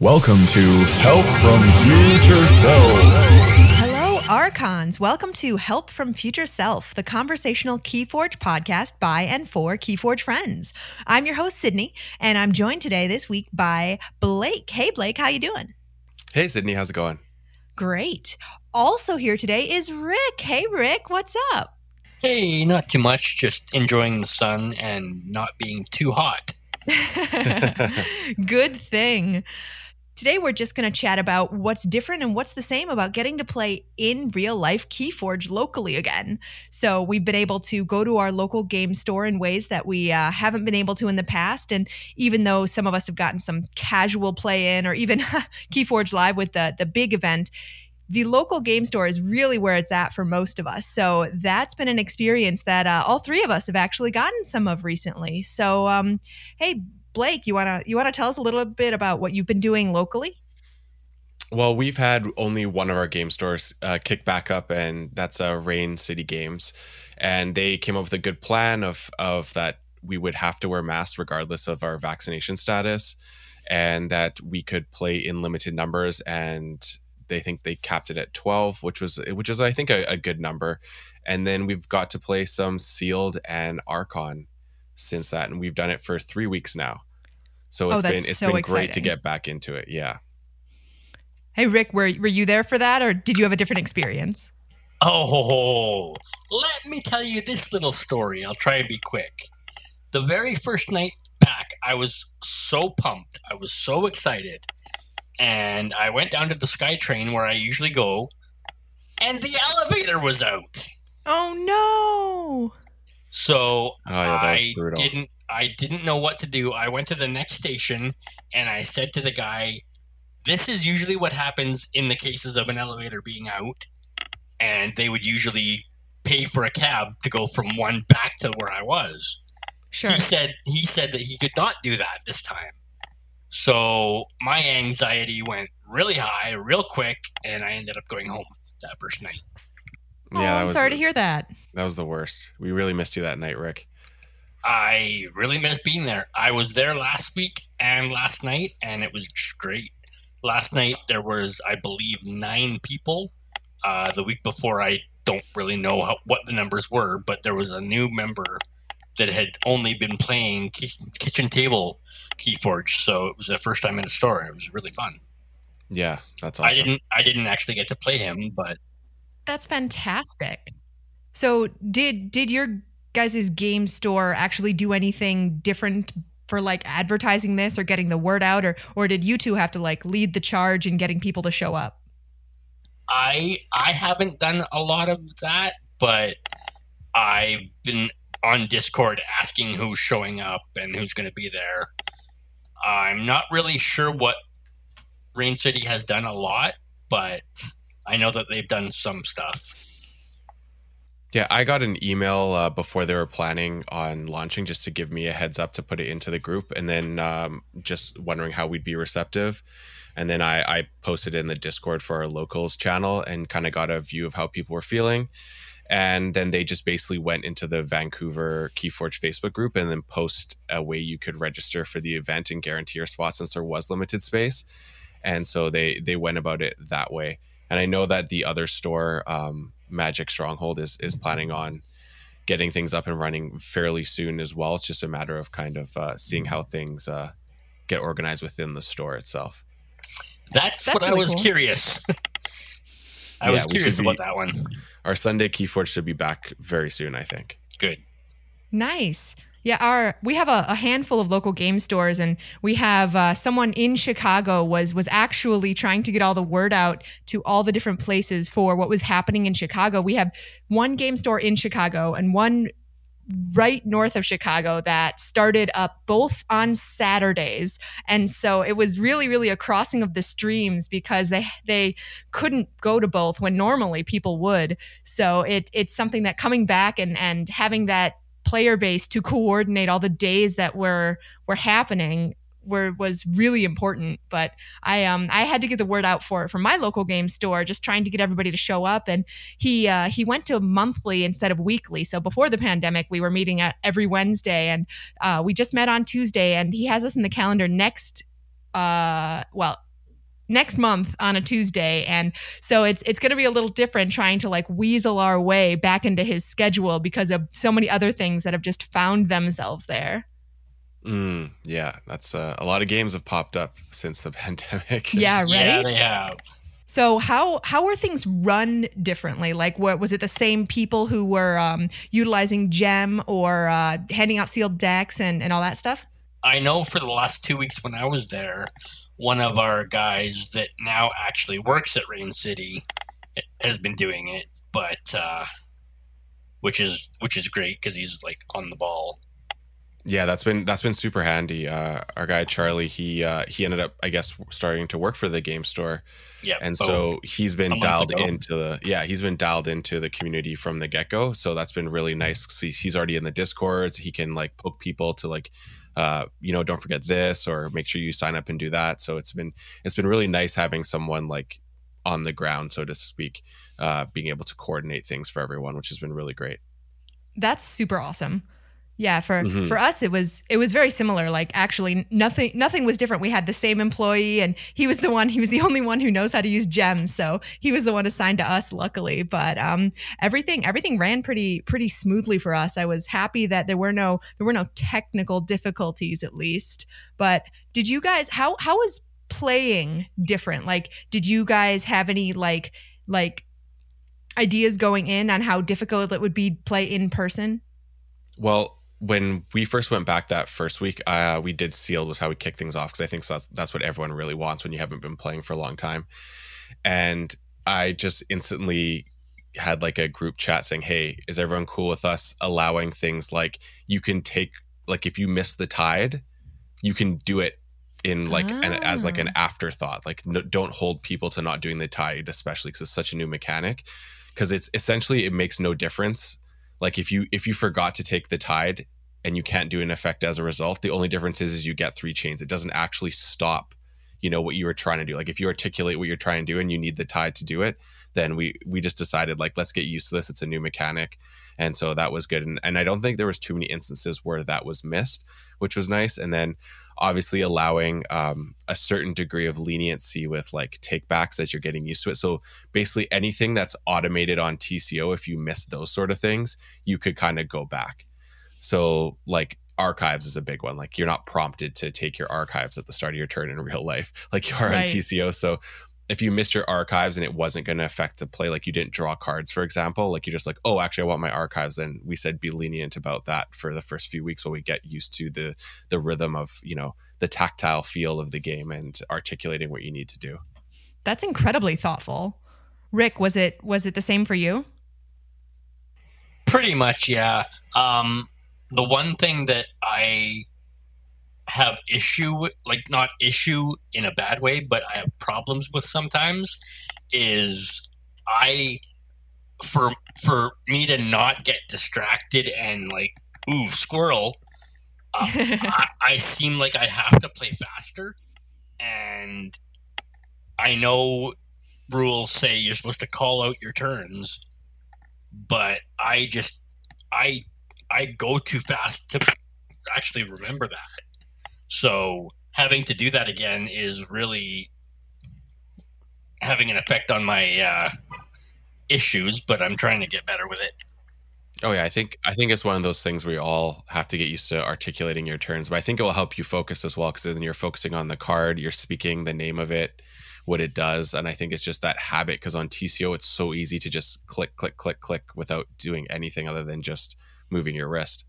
Welcome to Help from Future Self. Hello, Archons. Welcome to Help from Future Self, the conversational Keyforge podcast by and for Keyforge friends. I'm your host, Sydney, and I'm joined today this week by Blake. Hey, Blake, how you doing? Hey, Sydney, how's it going? Great. Also here today is Rick. Hey, Rick, what's up? Hey, not too much. Just enjoying the sun and not being too hot. Good thing. Today, we're just going to chat about what's different and what's the same about getting to play in real life Keyforge locally again. So, we've been able to go to our local game store in ways that we uh, haven't been able to in the past. And even though some of us have gotten some casual play in or even Keyforge Live with the, the big event, the local game store is really where it's at for most of us. So that's been an experience that uh, all three of us have actually gotten some of recently. So, um, hey, Blake, you wanna you wanna tell us a little bit about what you've been doing locally? Well, we've had only one of our game stores uh, kick back up, and that's uh, Rain City Games, and they came up with a good plan of of that we would have to wear masks regardless of our vaccination status, and that we could play in limited numbers, and they think they capped it at twelve, which was which is I think a, a good number, and then we've got to play some sealed and Archon since that, and we've done it for three weeks now. So Oh, it's that's been it's so been great to get back into it. Yeah. Hey, Rick, were were you there for that, or did you have a different experience? Oh, let me tell you this little story. I'll try and be quick. The very first night back, I was so pumped. I was so excited. And I went down to the SkyTrain where I usually go, and the elevator was out. Oh no! So Oh yeah, I brutal. didn't I didn't know what to do. I went to the next station and I said to the guy, "This is usually what happens in the cases of an elevator being out." And they would usually pay for a cab to go from one back to where I was. Sure. He said he said that he could not do that this time. So my anxiety went really high, real quick, and I ended up going home that first night. Oh, yeah, that I'm was sorry to hear that. that was the worst. We really missed you that night, Rick. I really missed being there. I was there last week and last night, and it was great. Last night there was, I believe, nine people. Uh, the week before, I don't really know how, what the numbers were, but there was a new member that had only been playing ki- kitchen table Keyforge, so it was the first time in the store. It was really fun. Yeah, that's awesome. I didn't, I didn't actually get to play him, but That's fantastic. So, did did your guys' game store actually do anything different for like advertising this or getting the word out, or or did you two have to like lead the charge in getting people to show up? I I haven't done a lot of that, but I've been on Discord asking who's showing up and who's going to be there. I'm not really sure what Rain City has done a lot, but I know that they've done some stuff. Yeah, I got an email uh, before they were planning on launching just to give me a heads up to put it into the group, and then um, just wondering how we'd be receptive. And then I, I posted in the Discord for our locals channel and kind of got a view of how people were feeling. And then they just basically went into the Vancouver Keyforge Facebook group and then post a way you could register for the event and guarantee your spot since there was limited space. And so they they went about it that way. And I know that the other store, um, Magic Stronghold, is is planning on getting things up and running fairly soon as well. It's just a matter of kind of uh, seeing how things uh, get organized within the store itself. That's, That's what I was cool. curious. I Yeah, was curious should about that one. Our Sunday Keyforge should be back very soon, I think. Good. Nice. Yeah, our we have a, a handful of local game stores, and we have uh, someone in Chicago was was actually trying to get all the word out to all the different places for what was happening in Chicago. We have one game store in Chicago and one right north of Chicago that started up both on Saturdays. And so it was really, really a crossing of the streams because they they couldn't go to both when normally people would. So it it's something that coming back and and having that player base to coordinate all the days that were were happening were was really important. But I um I had to get the word out for for my local game store, just trying to get everybody to show up. And he uh, he went to monthly instead of weekly. So before the pandemic, we were meeting at every Wednesday, and uh, we just met on Tuesday. And he has us in the calendar next. Uh, well, next month on a Tuesday. And so it's it's gonna be a little different trying to like weasel our way back into his schedule because of so many other things that have just found themselves there. Mm, yeah, that's uh, a lot of games have popped up since the pandemic. Yeah, right. Yeah, they have. So how how were things run differently? Like, what was it? The same people who were um, utilizing gem or uh, handing out sealed decks and and all that stuff? I know for the last two weeks when I was there, one of our guys that now actually works at Rain City has been doing it, but uh, which is which is great because he's like on the ball. Yeah, that's been that's been super handy. Uh, our guy Charlie, he uh, he ended up, I guess, starting to work for the game store, Yeah, and so he's been dialed into the yeah he's been dialed into the community from the get go. So that's been really nice. He's, he's already in the discords. He can like poke people to like, uh, you know, don't forget this or make sure you sign up and do that. So it's been it's been really nice having someone like on the ground, so to speak, uh, being able to coordinate things for everyone, which has been really great. That's super awesome. Yeah, for Mhm. for us it was it was very similar. Like actually nothing nothing was different. We had the same employee and he was the one he was the only one who knows how to use gems. So he was the one assigned to us luckily. But um everything everything ran pretty pretty smoothly for us. I was happy that there were no there were no technical difficulties at least. But did you guys how how was playing different? Like did you guys have any like like ideas going in on how difficult it would be to play in person? Well, when we first went back that first week, uh, we did sealed was how we kick things off because I think that's that's what everyone really wants when you haven't been playing for a long time. And I just instantly had like a group chat saying, "Hey, is everyone cool with us allowing things like you can take like if you miss the tide, you can do it in like an, as like an afterthought. Like no, don't hold people to not doing the tide, especially because it's such a new mechanic. Because it's essentially it makes no difference like if you if you forgot to take the tide and you can't do an effect as a result the only difference is, is you get three chains. It doesn't actually stop you know what you were trying to do. Like if you articulate what you're trying to do and you need the tide to do it then we we just decided like let's get used to this. It's a new mechanic. And so that was good. And, and i don't think there was too many instances where that was missed which was nice. And then obviously allowing um, a certain degree of leniency with like takebacks as you're getting used to it so basically anything that's automated on TCO, if you miss those sort of things, you could kind of go back. So, like archives is a big one. Like you're not prompted to take your archives at the start of your turn in real life, like you are on TCO. So, if you missed your archives and it wasn't going to affect the play, like you didn't draw cards, for example, like you're just like, oh, actually, I want my archives. And we said be lenient about that for the first few weeks while we get used to the the rhythm of you know the tactile feel of the game and articulating what you need to do. That's incredibly thoughtful. Rick, was it was it the same for you? Pretty much, yeah. Um, the one thing that I have issue like not issue in a bad way, but I have problems with sometimes is I for for me to not get distracted and like ooh squirrel. Uh, I, I seem like I have to play faster, and I know rules say you're supposed to call out your turns, but I just I I go too fast to actually remember that. So having to do that again is really having an effect on my uh, issues, but I'm trying to get better with it. Oh yeah, I think I think it's one of those things you all have to get used to articulating your turns, but I think it will help you focus as well because then you're focusing on the card, you're speaking the name of it, what it does, and I think it's just that habit because on TCO it's so easy to just click, click, click, click without doing anything other than just moving your wrist.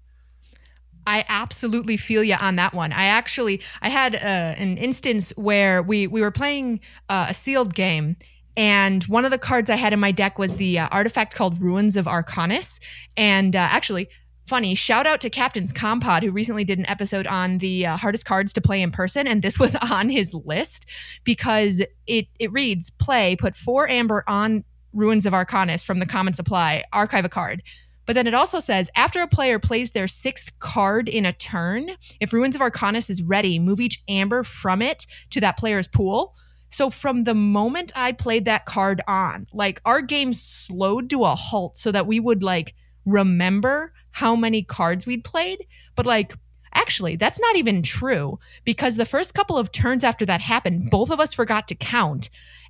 I absolutely feel you on that one. I actually I had uh, an instance where we we were playing uh, a sealed game and one of the cards I had in my deck was the uh, artifact called Ruins of Arcanis and uh, actually funny shout out to Captain's Compod who recently did an episode on the uh, hardest cards to play in person and this was on his list because it it reads play put 4 amber on Ruins of Arcanis from the common supply archive a card but then it also says after a player plays their sixth card in a turn, if Ruins of Arcanis is ready, move each amber from it to that player's pool. So from the moment I played that card on, like our game slowed to a halt so that we would like remember how many cards we'd played. But like Actually, that's not even true because the first couple of turns after that happened, both of us forgot to count.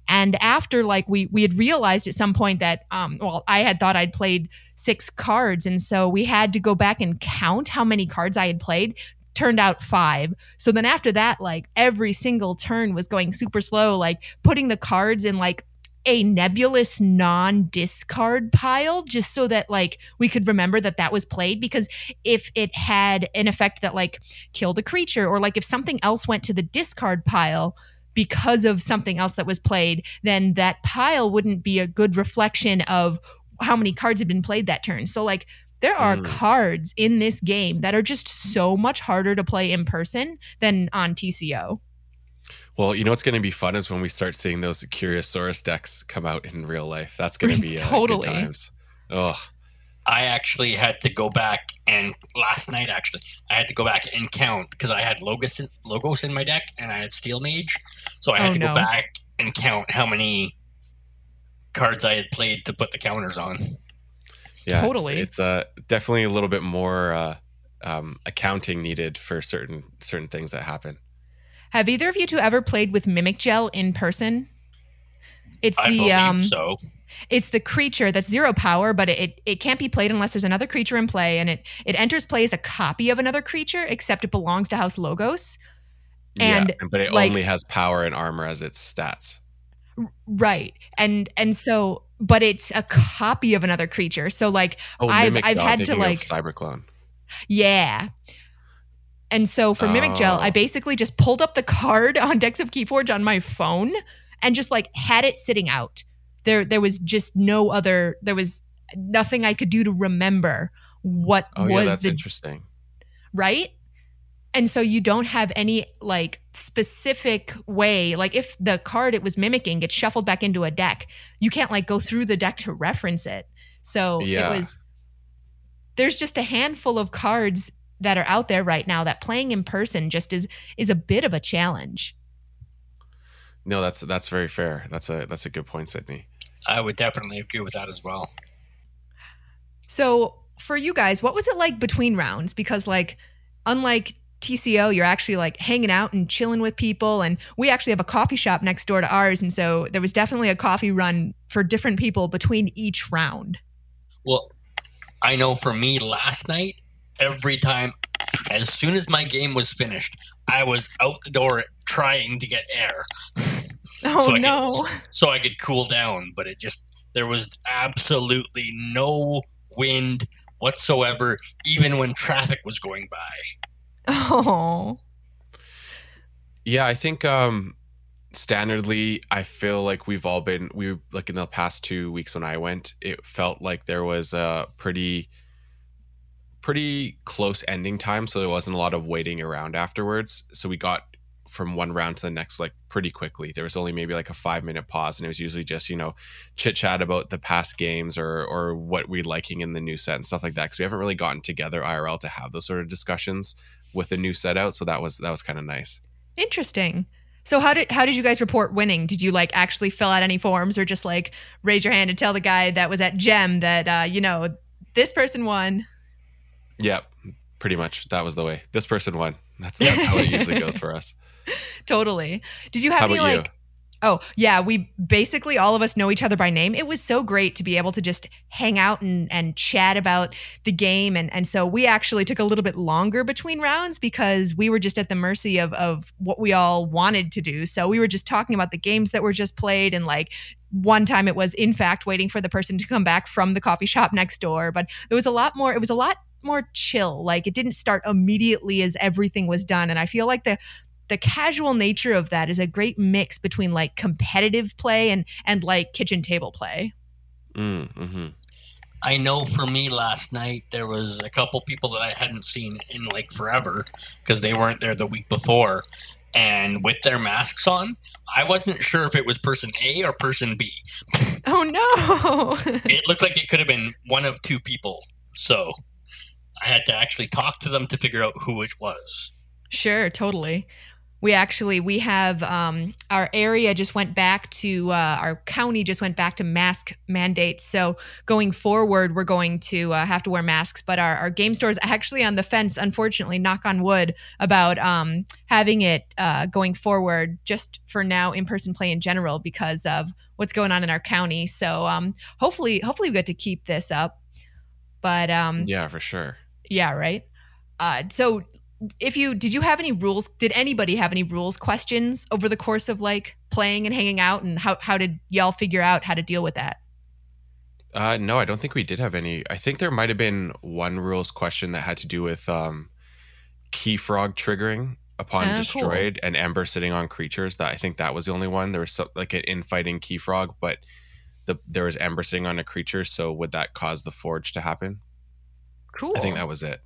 And after like we we had realized at some point that um well I had thought I'd played six cards. And so we had to go back and count how many cards I had played. Turned out five. So then after that, like every single turn was going super slow, like putting the cards in like a nebulous non-discard pile just so that like we could remember that that was played. Because if it had an effect that like killed a creature or like if something else went to the discard pile because of something else that was played then that pile wouldn't be a good reflection of how many cards had been played that turn so like there are Mm. cards in this game that are just so much harder to play in person than on TCO. Well, you know what's going to be fun is when we start seeing those Curiosaurus decks come out in real life. That's going to be uh, Totally. times. Oh, I actually had to go back and last night actually I had to go back and count because I had logos in, logos in my deck and I had Steel Mage, so I had Oh, to no. go back and count how many cards I had played to put the counters on. yeah. Totally. It's, it's uh, definitely a little bit more uh, um, accounting needed for certain certain things that happen. Have either of you two ever played with Mimic Gel in person? It's I the um so. it's the creature that's zero power, but it, it can't be played unless there's another creature in play, and it it enters play as a copy of another creature, except it belongs to House Logos. And, yeah, but it like- only has power and armor as its stats. Right. And and so but it's a copy of another creature. So like Oh, I've- I've Doll, had to, like- Cyberclone. Yeah. And so for Mimic Gel, Oh. I basically just pulled up the card on Decks of Keyforge on my phone and just like had it sitting out. There there was just no other there was nothing I could do to remember what Oh yeah, was that's the interesting. right? And so you don't have any like specific way, like if the card it was mimicking gets shuffled back into a deck, you can't like go through the deck to reference it. So Yeah. it was there's just a handful of cards that are out there right now that playing in person just is is a bit of a challenge. No, that's that's very fair. That's a that's a good point, Sydney. I would definitely agree with that as well. So for you guys, what was it like between rounds? Because like, unlike TCO, you're actually like hanging out and chilling with people, and we actually have a coffee shop next door to ours, and so there was definitely a coffee run for different people between each round. Well, I know for me last night, every time, as soon as my game was finished, I was out the door trying to get air. Oh so I no! Could, so I could cool down, but it just there was absolutely no wind whatsoever, even when traffic was going by. Oh, Yeah, I think um standardly I feel like we've all been we like in the past 2 weeks when I went, it felt like there was a pretty pretty close ending time, so there wasn't a lot of waiting around afterwards. So we got from one round to the next like pretty quickly. There was only maybe like a 5 minute pause and it was usually just, you know, chit chat about the past games or or what we're liking in the new set and stuff like that cuz we haven't really gotten together IRL to have those sort of discussions with the new set out, so that was that was kind of nice. interesting. So how did how did you guys report winning? Did you like actually fill out any forms, or just like raise your hand and tell the guy that was at Gem that uh, you know this person won? Yeah, pretty much. That was the way. This person won. That's that's how it usually goes for us. Totally. Did you have any about you? like Oh, yeah, we basically all of us know each other by name. It was so great to be able to just hang out and, and chat about the game. And, and so we actually took a little bit longer between rounds because we were just at the mercy of, of what we all wanted to do. So we were just talking about the games that were just played. And like one time it was, in fact, waiting for the person to come back from the coffee shop next door. But there was a lot more, it was a lot more chill. Like it didn't start immediately as everything was done. And I feel like the the casual nature of that is a great mix between like competitive play and and like kitchen table play. Mm, hmm I know for me last night there was a couple people that I hadn't seen in like forever because they weren't there the week before. And with their masks on, I wasn't sure if it was person A or person B. Oh no. It looked like it could have been one of two people. So I had to actually talk to them to figure out who it was. sure, totally. we actually we have um, our area just went back to uh, our county just went back to mask mandates so going forward we're going to uh, have to wear masks but our, our game store is actually on the fence unfortunately knock on wood about um, having it uh, going forward just for now in-person play in general because of what's going on in our county so um, hopefully hopefully we get to keep this up but um, Yeah, for sure. Yeah, right. Uh, so, if you did you have any rules? Did anybody have any rules questions over the course of like playing and hanging out, and how how did y'all figure out how to deal with that? Uh, no, I don't think we did have any. I think there might have been one rules question that had to do with um, key frog triggering upon cool. destroyed and amber sitting on creatures. That I think that was the only one. There was some, like an infighting key frog, but the there was amber sitting on a creature. So would that cause the forge to happen? Cool. I think that was it.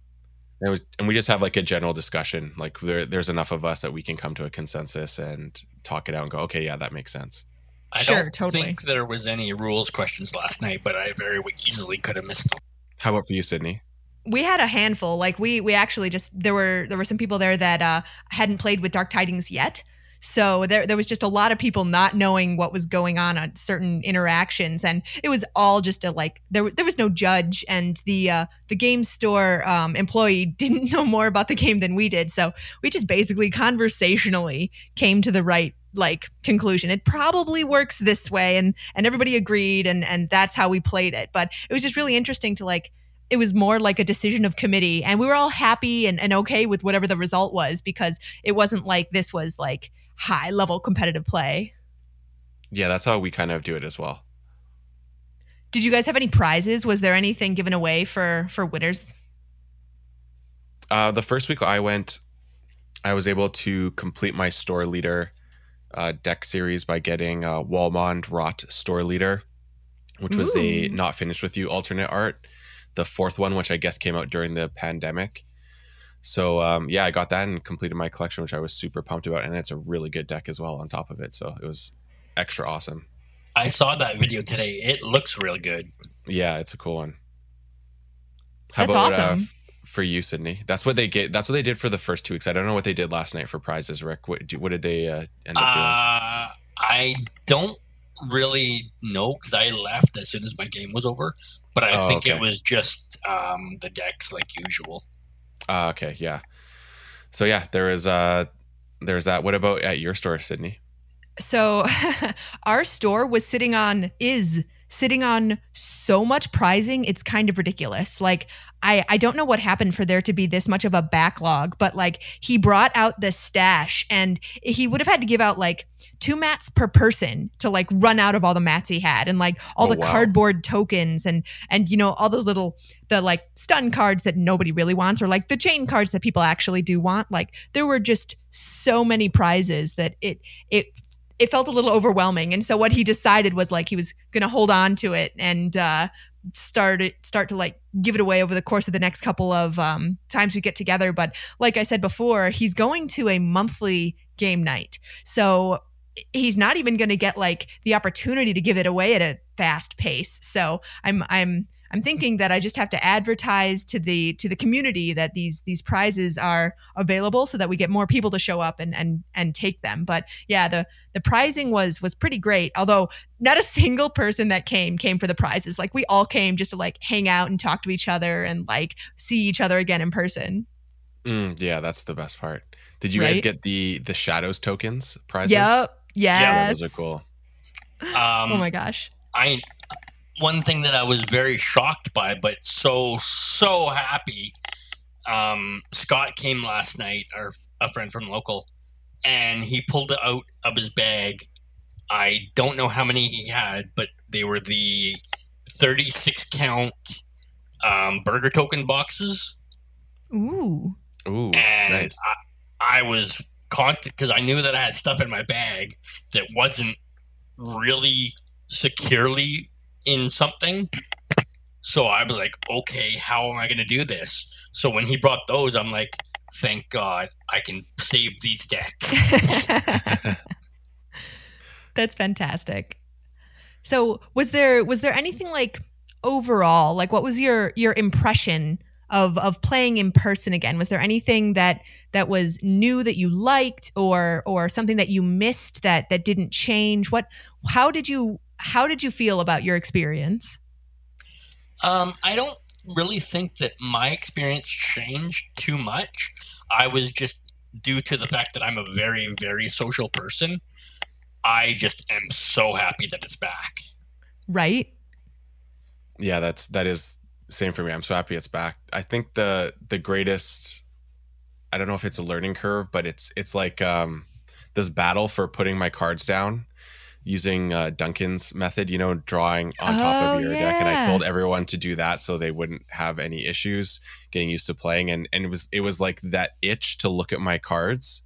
And, it was, and we just have like a general discussion. Like there, there's enough of us that we can come to a consensus and talk it out and go, okay, yeah, that makes sense. I Sure, don't totally. think there was any rules questions last night, but I very easily could have missed them. How about for you, Sydney? we had a handful. Like we we actually just there were there were some people there that uh, hadn't played with Dark Tidings yet. So there there was just a lot of people not knowing what was going on on certain interactions, and it was all just a like there there was no judge, and the uh, the game store um, employee didn't know more about the game than we did. So we just basically conversationally came to the right like conclusion. It probably works this way, and and everybody agreed, and and that's how we played it. But it was just really interesting to like it was more like a decision of committee and we were all happy and, and okay with whatever the result was because it wasn't like this was like high level competitive play Yeah, that's how we kind of do it as well. did you guys have any prizes was there anything given away for for winners Uh, the first week I went, I was able to complete my store leader uh, deck series by getting uh, Walmond Rot store leader, which was a not finished with you alternate art. The fourth one, which I guess came out during the pandemic. So um, yeah, I got that and completed my collection, which I was super pumped about, and it's a really good deck as well on top of it. So it was extra awesome. I saw that video today. It looks real good. Yeah, it's a cool one. How That's about uh, awesome. f- for you, Sydney? That's what they get. That's what they did for the first two weeks. I don't know what they did last night for prizes. Rick, what, do- what did they uh, end up doing? Uh, I don't really know because I left as soon as my game was over, but I Oh, think it was just um, the decks like usual. Uh, okay, yeah. So yeah, there is uh, there's that. What about at your store, Sydney? so our store was sitting on is sitting on so much prizing it's kind of ridiculous like i i don't know what happened for there to be this much of a backlog but like he brought out the stash and he would have had to give out like two mats per person to like run out of all the mats he had and like all Oh, the wow. cardboard tokens and and you know all those little the like stun cards that nobody really wants or like the chain cards that people actually do want like there were just so many prizes that it it it felt a little overwhelming. And so what he decided was like he was gonna hold on to it and uh start it start to like give it away over the course of the next couple of um times we get together. But like i said before he's going to a monthly game night. So he's not even going to get like the opportunity to give it away at a fast pace. So i'm i'm i'm thinking that i just have to advertise to the to the community that these these prizes are available so that we get more people to show up and and and take them. But yeah the the prizing was was pretty great although not a single person that came came for the prizes. Like we all came just to like hang out and talk to each other and like see each other again in person. Mm, yeah, that's the best part. Did you guys get the the shadows tokens prizes? yep yes Yeah, those are cool. Um, oh my gosh. I one thing that I was very shocked by, but so so happy. Um, Scott came last night, our a friend from local, and he pulled it out of his bag. I don't know how many he had, but they were the thirty-six count um, burger token boxes, ooh Ooh, and nice. I, I was constant because I knew that I had stuff in my bag that wasn't really securely in something. So I was like, okay, how am I going to do this? So when he brought those, I'm like, thank God I can save these decks. That's fantastic. So, was there was there anything like overall, like what was your your impression of of playing in person again? Was there anything that that was new that you liked, or or something that you missed that that didn't change? What? How did you how did you feel about your experience? Um, I don't really think that my experience changed too much. I was just due to the fact that I'm a very, very social person. I just am so happy that it's back. Right. Yeah, that's that is same for me. I'm so happy it's back. I think the the greatest I don't know if it's a learning curve, but it's it's like um this battle for putting my cards down using uh, Duncan's method, you know, drawing on top Oh, of your deck. And I told everyone to do that so they wouldn't have any issues getting used to playing. And and it was it was like that itch to look at my cards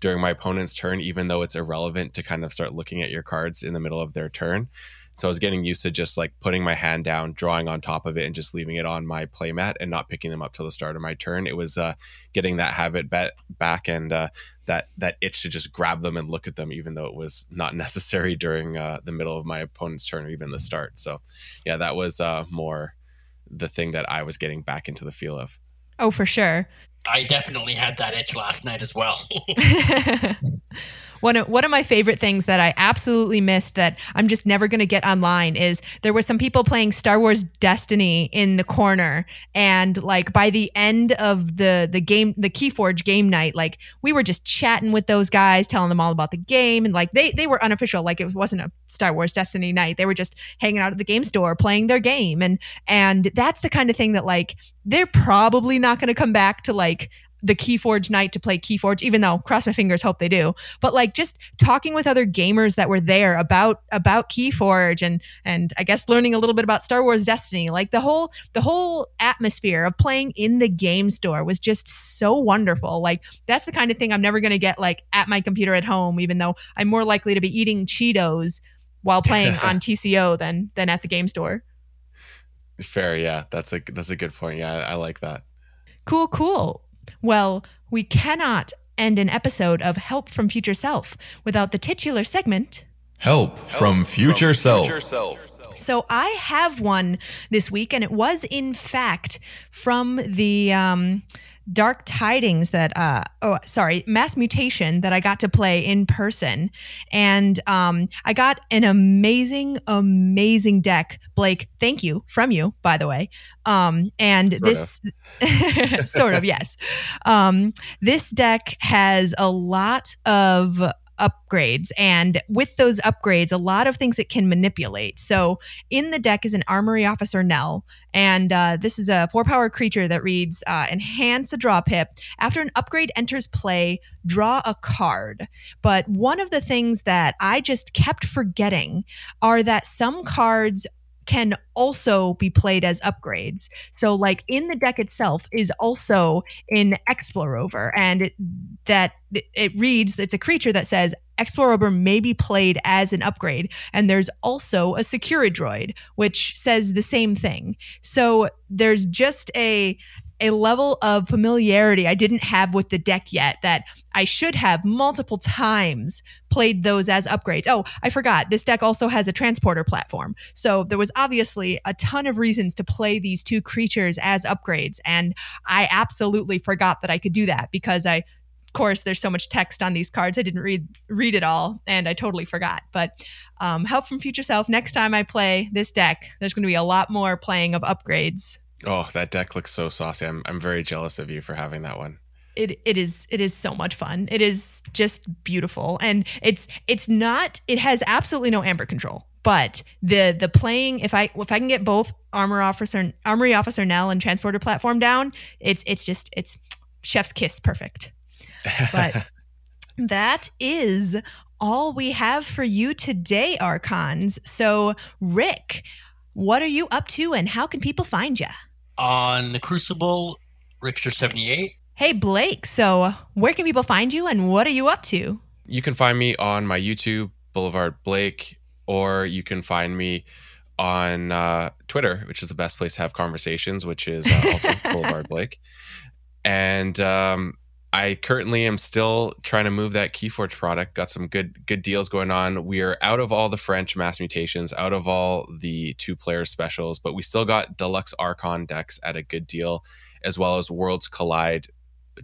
during my opponent's turn, even though it's irrelevant to kind of start looking at your cards in the middle of their turn. So I was getting used to just like putting my hand down, drawing on top of it, and just leaving it on my playmat and not picking them up till the start of my turn. It was uh, getting that habit bet back and uh, that that itch to just grab them and look at them, even though it was not necessary during uh, the middle of my opponent's turn or even the start. So, yeah, that was uh, more the thing that I was getting back into the feel of. Oh, for sure. I definitely had that itch last night as well. one of one of my favorite things that I absolutely missed that I'm just never going to get online is there were some people playing Star Wars Destiny in the corner. And like by the end of the the game the Keyforge game night like we were just chatting with those guys telling them all about the game. And like they they were unofficial. Like it wasn't a Star Wars Destiny night. They were just hanging out at the game store playing their game. And and that's the kind of thing that like they're probably not going to come back to like the Keyforge night to play Keyforge, even though cross my fingers, hope they do. But like just talking with other gamers that were there about about Keyforge and and I guess learning a little bit about Star Wars Destiny, like the whole the whole atmosphere of playing in the game store was just so wonderful. Like that's the kind of thing I'm never gonna get like at my computer at home, even though I'm more likely to be eating Cheetos while playing on TCO than than at the game store. Fair, yeah, that's a that's a good point. Yeah, I, I like that. Cool, cool. Well, we cannot end an episode of Help from Future Self without the titular segment. Help from future self. So I have one this week, and it was in fact from the um, Dark Tidings that, uh, oh, sorry, Mass Mutation that I got to play in person. And um, I got an amazing, amazing deck. Blake, thank you from you, by the way. Um, and Sort this, sort of, yes. Um, this deck has a lot of upgrades. And with those upgrades a lot of things it can manipulate. So in the deck is an armory officer nell. And uh, this is a four power creature that reads uh, enhance a draw pip. After an upgrade enters play draw a card. But one of the things that i just kept forgetting are that some cards can also be played as upgrades. So, like in the deck itself is also in Explorover, and it, that it reads it's a creature that says Explorover may be played as an upgrade, and there's also a Securidroid which says the same thing. So there's just a a level of familiarity I didn't have with the deck yet that I should have multiple times played those as upgrades. Oh, I forgot. This deck also has a transporter platform. So there was obviously a ton of reasons to play these two creatures as upgrades. And I absolutely forgot that I could do that because I of course there's so much text on these cards i didn't read read it all and i totally forgot but um, help from future self next time i play this deck there's going to be a lot more playing of upgrades Oh, that deck looks so saucy. I'm I'm very jealous of you for having that one. it it is it is so much fun. It is just beautiful, and it's it's not. It has absolutely no amber control. But the the playing, if I if I can get both armor officer armory officer Nell and transporter platform down, it's it's just it's chef's kiss perfect. But that is all we have for you today, Archons. So Rick, what are you up to, and how can people find you? On the Crucible, Richter78. Hey Blake, so where can people find you and what are you up to? You can find me on my YouTube, Boulevard Blake, or you can find me on uh, Twitter, which is the best place to have conversations, which is uh, also Boulevard Blake. And um, I currently am still trying to move that Keyforge product. Got some good good deals going on. We are out of all the French mass mutations, out of all the two player specials, but we still got Deluxe Archon decks at a good deal, as well as Worlds Collide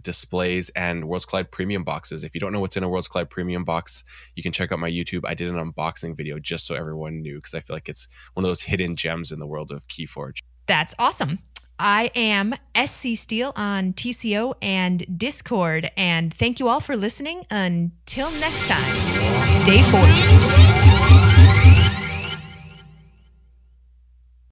displays and Worlds Collide premium boxes. If you don't know what's in a Worlds Collide premium box, you can check out my YouTube. I did an unboxing video just so everyone knew because I feel like it's one of those hidden gems in the world of Keyforge. That's awesome. I am SC Steel on TCO and Discord. And thank you all for listening. Until next time, stay fortunate.